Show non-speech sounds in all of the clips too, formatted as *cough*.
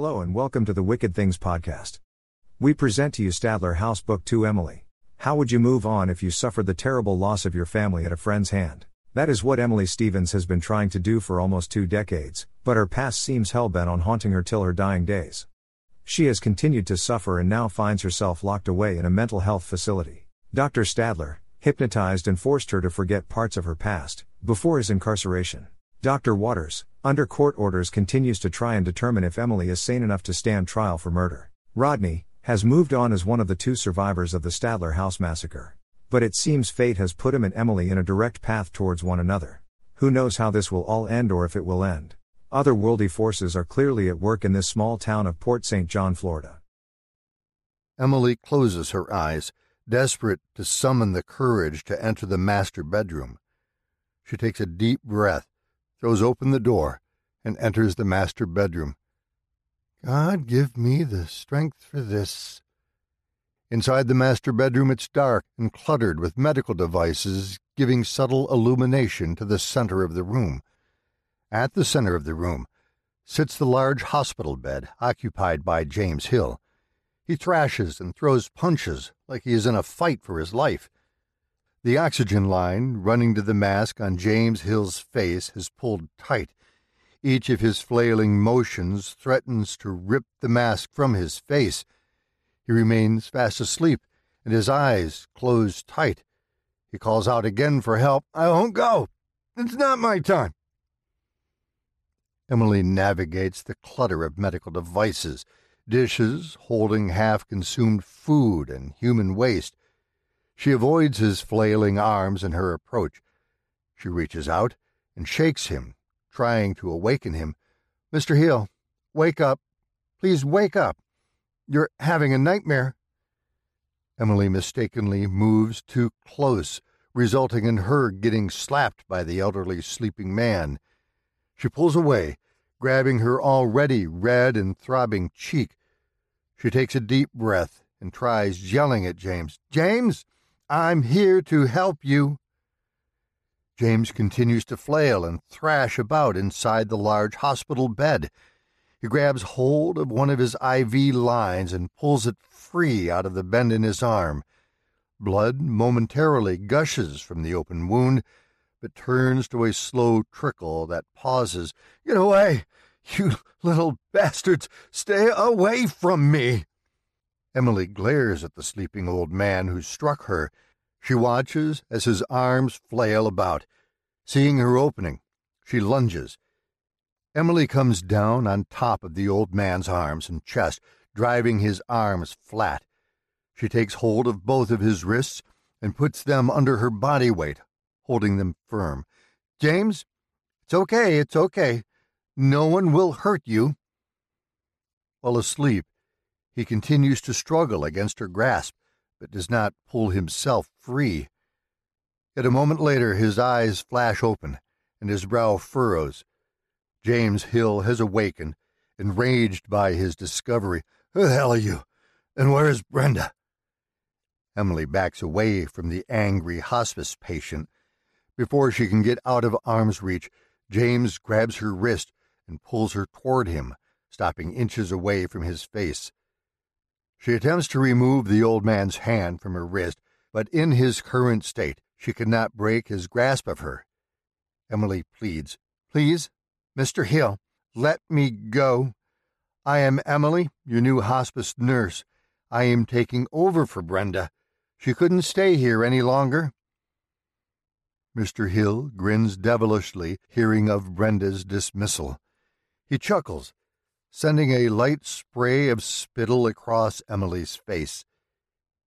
Hello and welcome to the Wicked Things podcast. We present to you Stadler House Book 2 Emily. How would you move on if you suffered the terrible loss of your family at a friend's hand? That is what Emily Stevens has been trying to do for almost two decades, but her past seems hellbent on haunting her till her dying days. She has continued to suffer and now finds herself locked away in a mental health facility. Dr. Stadler hypnotized and forced her to forget parts of her past before his incarceration. Dr. Waters, under court orders, continues to try and determine if Emily is sane enough to stand trial for murder. Rodney has moved on as one of the two survivors of the Stadler House massacre. But it seems fate has put him and Emily in a direct path towards one another. Who knows how this will all end or if it will end? Otherworldly forces are clearly at work in this small town of Port St. John, Florida. Emily closes her eyes, desperate to summon the courage to enter the master bedroom. She takes a deep breath throws open the door, and enters the master bedroom. God give me the strength for this. Inside the master bedroom, it's dark and cluttered with medical devices giving subtle illumination to the center of the room. At the center of the room sits the large hospital bed occupied by James Hill. He thrashes and throws punches like he is in a fight for his life. The oxygen line running to the mask on James Hill's face has pulled tight. Each of his flailing motions threatens to rip the mask from his face. He remains fast asleep, and his eyes close tight. He calls out again for help. I won't go. It's not my time. Emily navigates the clutter of medical devices, dishes holding half consumed food and human waste. She avoids his flailing arms in her approach. She reaches out and shakes him, trying to awaken him. Mr. Hill, wake up. Please wake up. You're having a nightmare. Emily mistakenly moves too close, resulting in her getting slapped by the elderly sleeping man. She pulls away, grabbing her already red and throbbing cheek. She takes a deep breath and tries yelling at James. James! I'm here to help you. James continues to flail and thrash about inside the large hospital bed. He grabs hold of one of his IV lines and pulls it free out of the bend in his arm. Blood momentarily gushes from the open wound, but turns to a slow trickle that pauses. Get away! You little bastards! Stay away from me! Emily glares at the sleeping old man who struck her. She watches as his arms flail about. Seeing her opening, she lunges. Emily comes down on top of the old man's arms and chest, driving his arms flat. She takes hold of both of his wrists and puts them under her body weight, holding them firm. James, it's okay, it's okay. No one will hurt you. While asleep, he continues to struggle against her grasp, but does not pull himself free. Yet a moment later, his eyes flash open and his brow furrows. James Hill has awakened, enraged by his discovery. Who the hell are you? And where is Brenda? Emily backs away from the angry hospice patient. Before she can get out of arm's reach, James grabs her wrist and pulls her toward him, stopping inches away from his face. She attempts to remove the old man's hand from her wrist, but in his current state, she cannot break his grasp of her. Emily pleads, Please, Mr. Hill, let me go. I am Emily, your new hospice nurse. I am taking over for Brenda. She couldn't stay here any longer. Mr. Hill grins devilishly, hearing of Brenda's dismissal. He chuckles sending a light spray of spittle across Emily's face.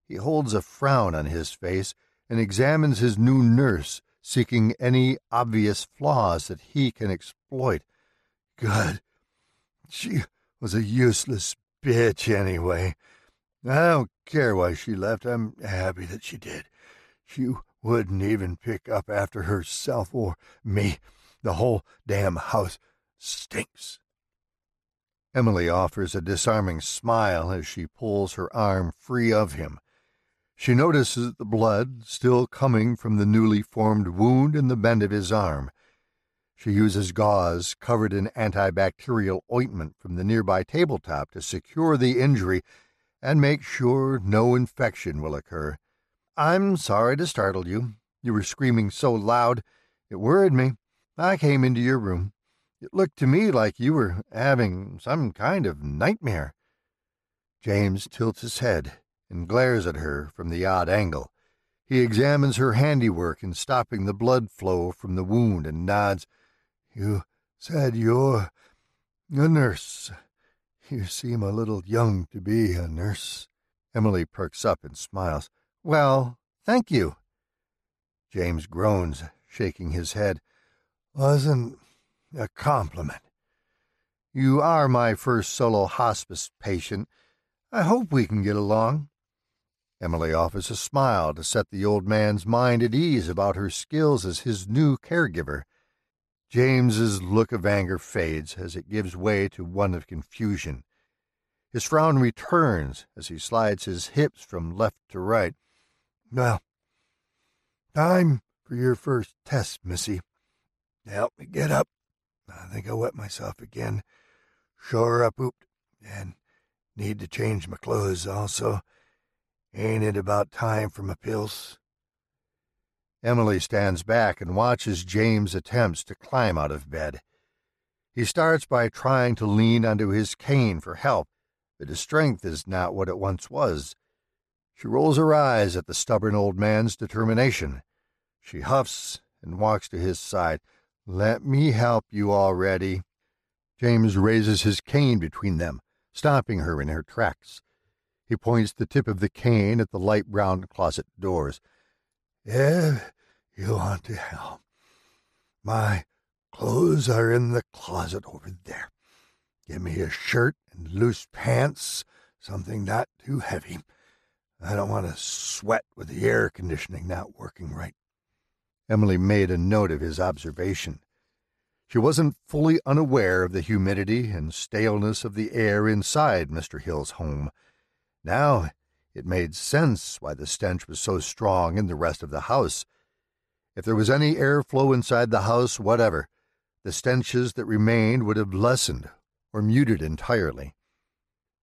He holds a frown on his face and examines his new nurse, seeking any obvious flaws that he can exploit. Good. She was a useless bitch anyway. I don't care why she left. I'm happy that she did. She wouldn't even pick up after herself or me. The whole damn house stinks. Emily offers a disarming smile as she pulls her arm free of him. She notices the blood still coming from the newly formed wound in the bend of his arm. She uses gauze covered in antibacterial ointment from the nearby tabletop to secure the injury and make sure no infection will occur. I'm sorry to startle you. You were screaming so loud, it worried me. I came into your room. It looked to me like you were having some kind of nightmare. James tilts his head and glares at her from the odd angle. He examines her handiwork in stopping the blood flow from the wound and nods. You said you're a nurse. You seem a little young to be a nurse. Emily perks up and smiles. Well, thank you. James groans, shaking his head. Wasn't a compliment. You are my first solo hospice patient. I hope we can get along. Emily offers a smile to set the old man's mind at ease about her skills as his new caregiver. James's look of anger fades as it gives way to one of confusion. His frown returns as he slides his hips from left to right. Well, time for your first test, Missy. Help me get up. I think I wet myself again. Sure up ooped. And need to change my clothes also. Ain't it about time for my pills? Emily stands back and watches James' attempts to climb out of bed. He starts by trying to lean onto his cane for help, but his strength is not what it once was. She rolls her eyes at the stubborn old man's determination. She huffs and walks to his side. Let me help you already. James raises his cane between them, stopping her in her tracks. He points the tip of the cane at the light brown closet doors. If you want to help, my clothes are in the closet over there. Give me a shirt and loose pants, something not too heavy. I don't want to sweat with the air conditioning not working right. Emily made a note of his observation. She wasn't fully unaware of the humidity and staleness of the air inside Mr. Hill's home. Now it made sense why the stench was so strong in the rest of the house. If there was any airflow inside the house, whatever, the stenches that remained would have lessened or muted entirely.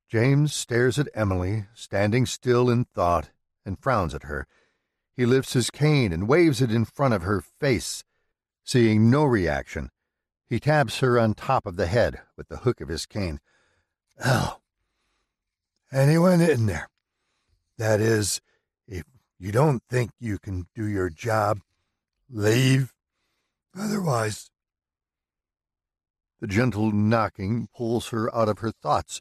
James stares at Emily, standing still in thought, and frowns at her. He lifts his cane and waves it in front of her face. Seeing no reaction, he taps her on top of the head with the hook of his cane. Oh, anyone in there? That is, if you don't think you can do your job, leave. Otherwise. The gentle knocking pulls her out of her thoughts.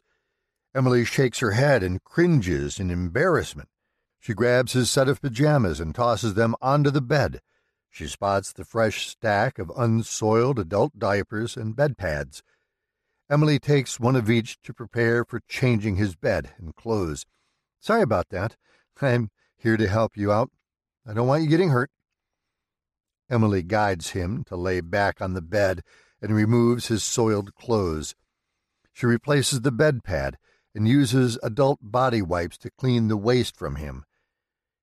Emily shakes her head and cringes in embarrassment. She grabs his set of pajamas and tosses them onto the bed. She spots the fresh stack of unsoiled adult diapers and bed pads. Emily takes one of each to prepare for changing his bed and clothes. Sorry about that. I'm here to help you out. I don't want you getting hurt. Emily guides him to lay back on the bed and removes his soiled clothes. She replaces the bed pad and uses adult body wipes to clean the waste from him.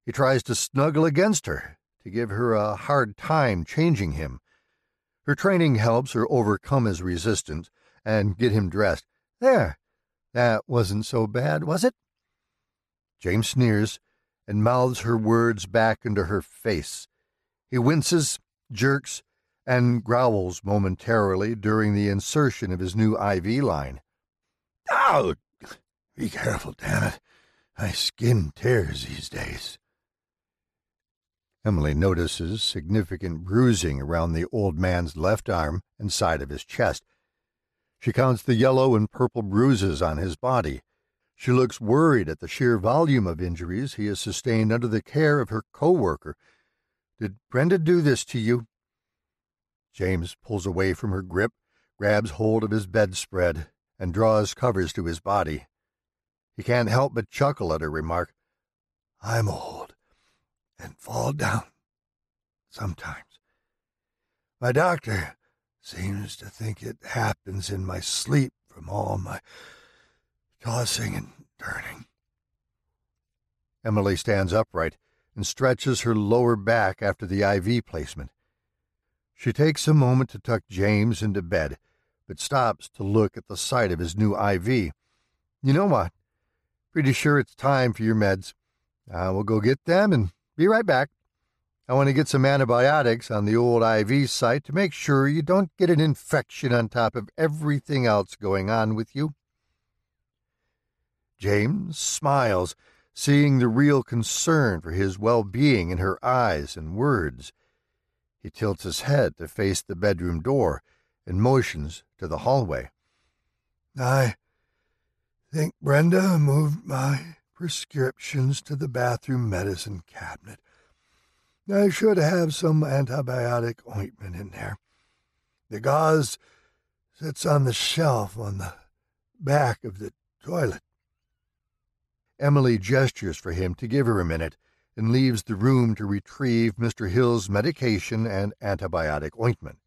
He tries to snuggle against her to give her a hard time changing him. Her training helps her overcome his resistance and get him dressed. There, that wasn't so bad, was it? James sneers and mouths her words back into her face. He winces, jerks, and growls momentarily during the insertion of his new IV line. Ow! Be careful, damn it. My skin tears these days. Emily notices significant bruising around the old man's left arm and side of his chest. She counts the yellow and purple bruises on his body she looks worried at the sheer volume of injuries he has sustained under the care of her co-worker. Did Brenda do this to you? James pulls away from her grip, grabs hold of his bedspread, and draws covers to his body. He can't help but chuckle at her remark. I'm old and fall down sometimes. My doctor seems to think it happens in my sleep from all my tossing and turning. Emily stands upright and stretches her lower back after the IV placement. She takes a moment to tuck James into bed, but stops to look at the sight of his new IV. You know what? Pretty sure it's time for your meds. I will go get them and be right back. I want to get some antibiotics on the old IV site to make sure you don't get an infection on top of everything else going on with you. James smiles, seeing the real concern for his well being in her eyes and words. He tilts his head to face the bedroom door and motions to the hallway. I think Brenda moved my prescriptions to the bathroom medicine cabinet. I should have some antibiotic ointment in there. The gauze sits on the shelf on the back of the toilet. Emily gestures for him to give her a minute and leaves the room to retrieve Mr. Hill's medication and antibiotic ointment.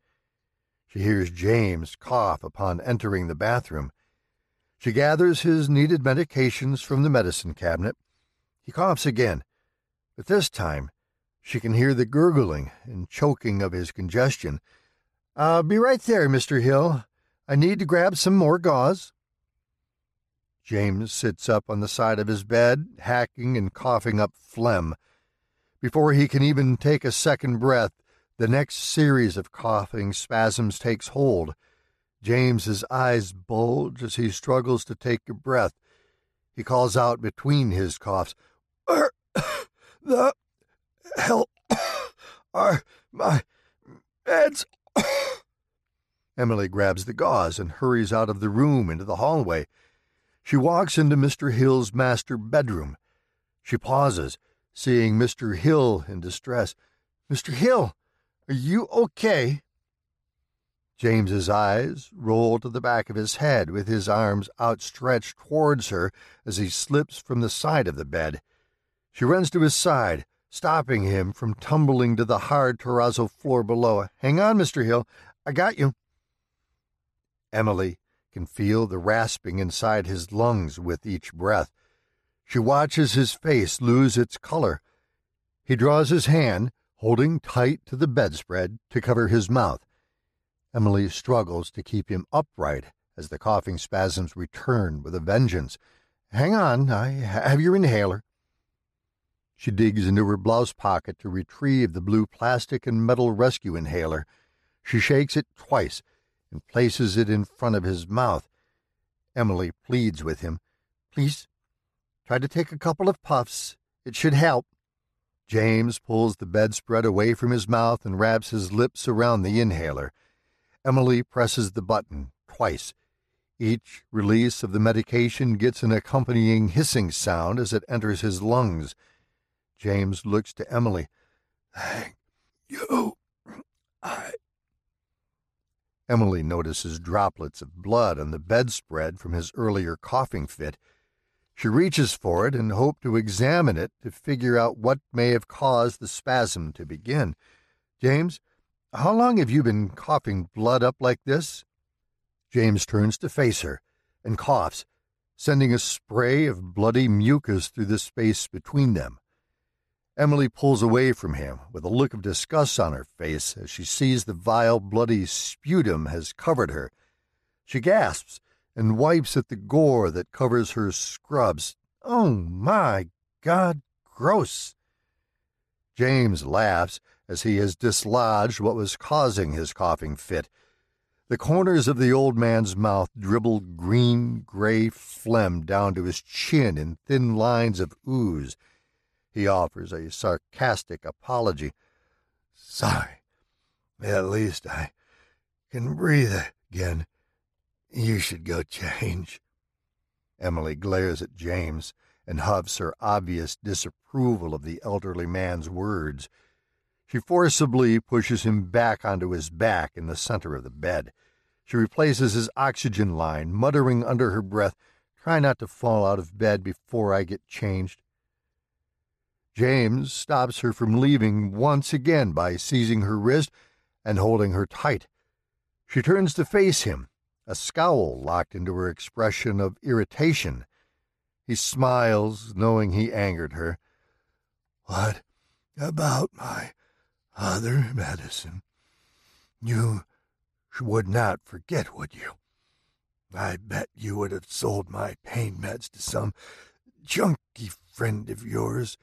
She hears James cough upon entering the bathroom. She gathers his needed medications from the medicine cabinet. He coughs again, but this time she can hear the gurgling and choking of his congestion. I'll be right there, Mr. Hill. I need to grab some more gauze. James sits up on the side of his bed, hacking and coughing up phlegm. Before he can even take a second breath, the next series of coughing spasms takes hold. James's eyes bulge as he struggles to take a breath. He calls out between his coughs, Where *coughs* the hell *coughs* are my meds? *coughs* Emily grabs the gauze and hurries out of the room into the hallway. She walks into Mr. Hill's master bedroom. She pauses, seeing Mr. Hill in distress. Mr. Hill, are you okay? James's eyes roll to the back of his head with his arms outstretched towards her as he slips from the side of the bed. She runs to his side, stopping him from tumbling to the hard terrazzo floor below. Hang on, Mr. Hill. I got you. Emily can feel the rasping inside his lungs with each breath. She watches his face lose its color. He draws his hand, holding tight to the bedspread, to cover his mouth. Emily struggles to keep him upright as the coughing spasms return with a vengeance. Hang on, I have your inhaler. She digs into her blouse pocket to retrieve the blue plastic and metal rescue inhaler. She shakes it twice and places it in front of his mouth. Emily pleads with him. Please, try to take a couple of puffs. It should help. James pulls the bedspread away from his mouth and wraps his lips around the inhaler. Emily presses the button twice. Each release of the medication gets an accompanying hissing sound as it enters his lungs. James looks to Emily. Thank you. I Emily notices droplets of blood on the bedspread from his earlier coughing fit. She reaches for it and hopes to examine it to figure out what may have caused the spasm to begin. James, how long have you been coughing blood up like this? James turns to face her and coughs, sending a spray of bloody mucus through the space between them. Emily pulls away from him with a look of disgust on her face as she sees the vile, bloody sputum has covered her. She gasps and wipes at the gore that covers her scrubs. Oh my God, gross! James laughs as he has dislodged what was causing his coughing fit. The corners of the old man's mouth dribbled green gray phlegm down to his chin in thin lines of ooze he offers a sarcastic apology. Sorry. At least I can breathe again. You should go change. Emily glares at James and huffs her obvious disapproval of the elderly man's words. She forcibly pushes him back onto his back in the center of the bed. She replaces his oxygen line, muttering under her breath, Try not to fall out of bed before I get changed. James stops her from leaving once again by seizing her wrist and holding her tight. She turns to face him, a scowl locked into her expression of irritation. He smiles, knowing he angered her. What about my other medicine? You would not forget, would you? I bet you would have sold my pain meds to some junky friend of yours.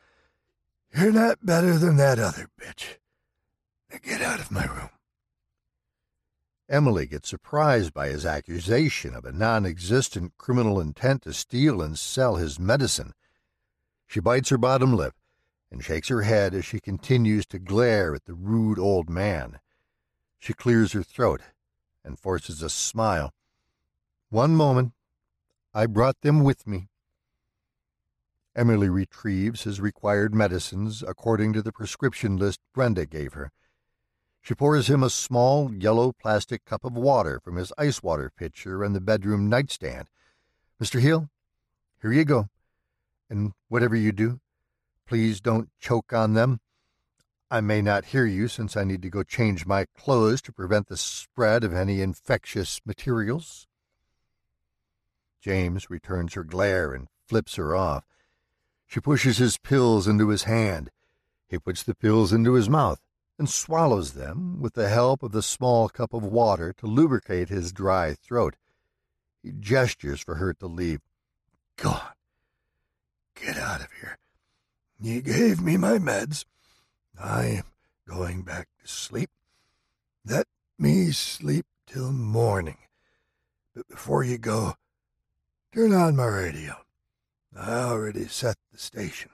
You're not better than that other bitch. Now get out of my room. Emily gets surprised by his accusation of a non existent criminal intent to steal and sell his medicine. She bites her bottom lip and shakes her head as she continues to glare at the rude old man. She clears her throat and forces a smile. One moment. I brought them with me. Emily retrieves his required medicines according to the prescription list Brenda gave her. She pours him a small yellow plastic cup of water from his ice water pitcher on the bedroom nightstand. Mr. Hill, here you go. And whatever you do, please don't choke on them. I may not hear you since I need to go change my clothes to prevent the spread of any infectious materials. James returns her glare and flips her off. She pushes his pills into his hand. He puts the pills into his mouth and swallows them with the help of the small cup of water to lubricate his dry throat. He gestures for her to leave. Go on. Get out of here. You gave me my meds. I am going back to sleep. Let me sleep till morning. But before you go, turn on my radio. I already set the station.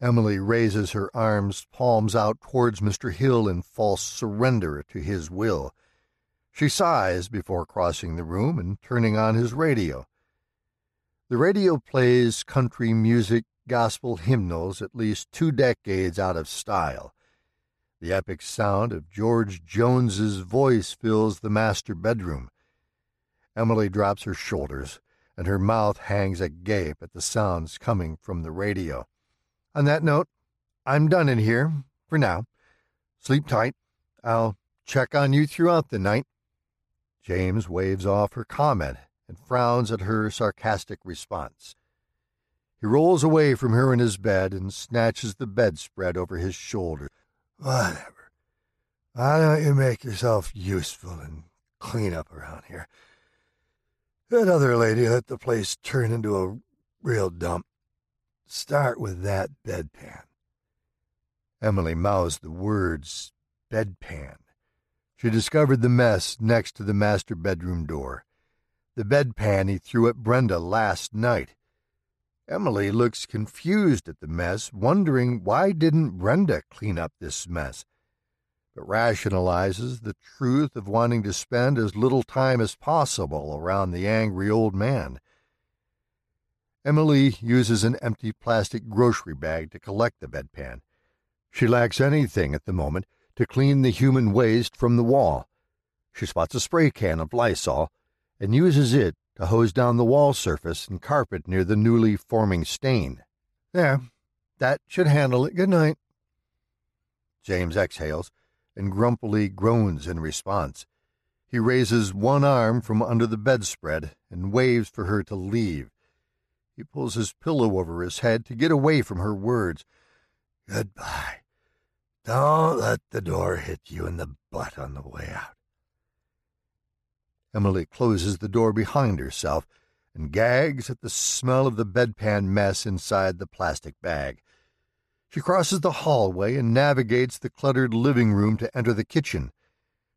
Emily raises her arms, palms out towards Mr. Hill in false surrender to his will. She sighs before crossing the room and turning on his radio. The radio plays country music, gospel hymnals at least two decades out of style. The epic sound of George Jones's voice fills the master bedroom. Emily drops her shoulders, and her mouth hangs agape at the sounds coming from the radio. On that note, I'm done in here for now. Sleep tight. I'll check on you throughout the night. James waves off her comment and frowns at her sarcastic response. He rolls away from her in his bed and snatches the bedspread over his shoulder. Whatever. Why don't you make yourself useful and clean up around here? That other lady let the place turn into a real dump. Start with that bedpan. Emily mouthed the words bedpan. She discovered the mess next to the master bedroom door. The bedpan he threw at Brenda last night. Emily looks confused at the mess, wondering why didn't Brenda clean up this mess, but rationalizes the truth of wanting to spend as little time as possible around the angry old man. Emily uses an empty plastic grocery bag to collect the bedpan. She lacks anything at the moment to clean the human waste from the wall. She spots a spray can of Lysol and uses it to hose down the wall surface and carpet near the newly forming stain. There, that should handle it. Good night. James exhales and grumpily groans in response. He raises one arm from under the bedspread and waves for her to leave. He pulls his pillow over his head to get away from her words. Goodbye. Don't let the door hit you in the butt on the way out. Emily closes the door behind herself and gags at the smell of the bedpan mess inside the plastic bag. She crosses the hallway and navigates the cluttered living room to enter the kitchen.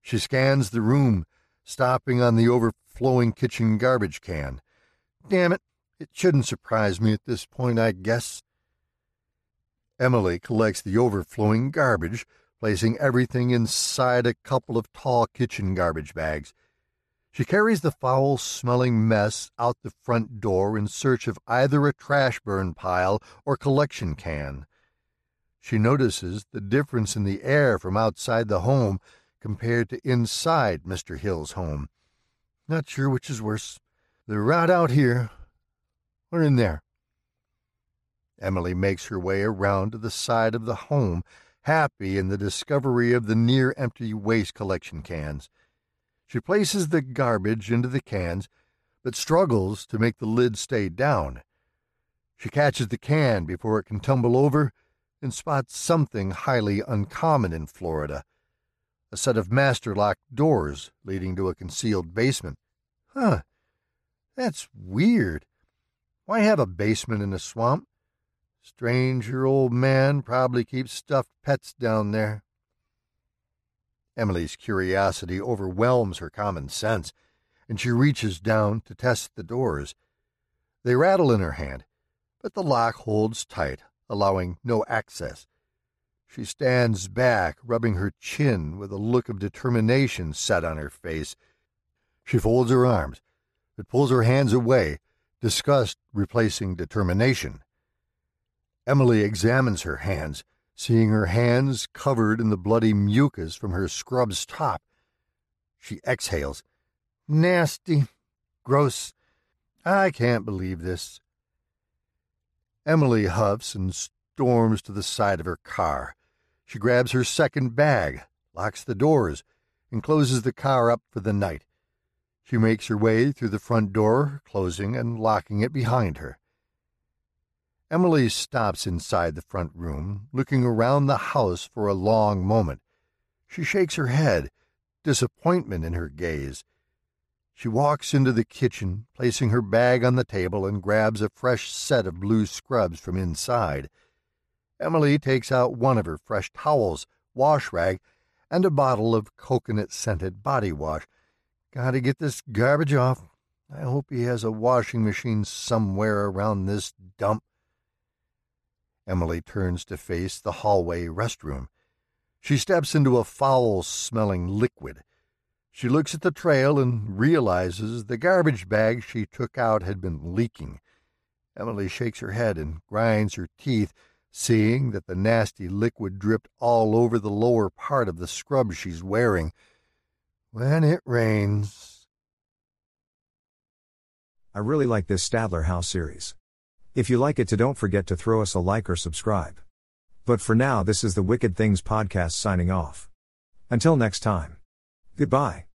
She scans the room, stopping on the overflowing kitchen garbage can. Damn it, it shouldn't surprise me at this point, I guess. Emily collects the overflowing garbage, placing everything inside a couple of tall kitchen garbage bags. She carries the foul smelling mess out the front door in search of either a trash burn pile or collection can. She notices the difference in the air from outside the home compared to inside Mr. Hill's home. Not sure which is worse. The rat out here or in there. Emily makes her way around to the side of the home, happy in the discovery of the near empty waste collection cans. She places the garbage into the cans, but struggles to make the lid stay down. She catches the can before it can tumble over and spots something highly uncommon in Florida a set of master locked doors leading to a concealed basement. Huh, that's weird. Why have a basement in a swamp? Strange your old man probably keeps stuffed pets down there. Emily's curiosity overwhelms her common sense, and she reaches down to test the doors. They rattle in her hand, but the lock holds tight, allowing no access. She stands back, rubbing her chin with a look of determination set on her face. She folds her arms, but pulls her hands away, disgust replacing determination. Emily examines her hands, seeing her hands covered in the bloody mucus from her scrub's top. She exhales. Nasty. Gross. I can't believe this. Emily huffs and storms to the side of her car. She grabs her second bag, locks the doors, and closes the car up for the night. She makes her way through the front door, closing and locking it behind her. Emily stops inside the front room, looking around the house for a long moment. She shakes her head, disappointment in her gaze. She walks into the kitchen, placing her bag on the table, and grabs a fresh set of blue scrubs from inside. Emily takes out one of her fresh towels, wash rag, and a bottle of coconut scented body wash. Gotta get this garbage off. I hope he has a washing machine somewhere around this dump. Emily turns to face the hallway restroom. She steps into a foul smelling liquid. She looks at the trail and realizes the garbage bag she took out had been leaking. Emily shakes her head and grinds her teeth, seeing that the nasty liquid dripped all over the lower part of the scrub she's wearing. When it rains. I really like this Stadler House series. If you like it, to don't forget to throw us a like or subscribe. But for now, this is the Wicked Things Podcast signing off. Until next time. Goodbye.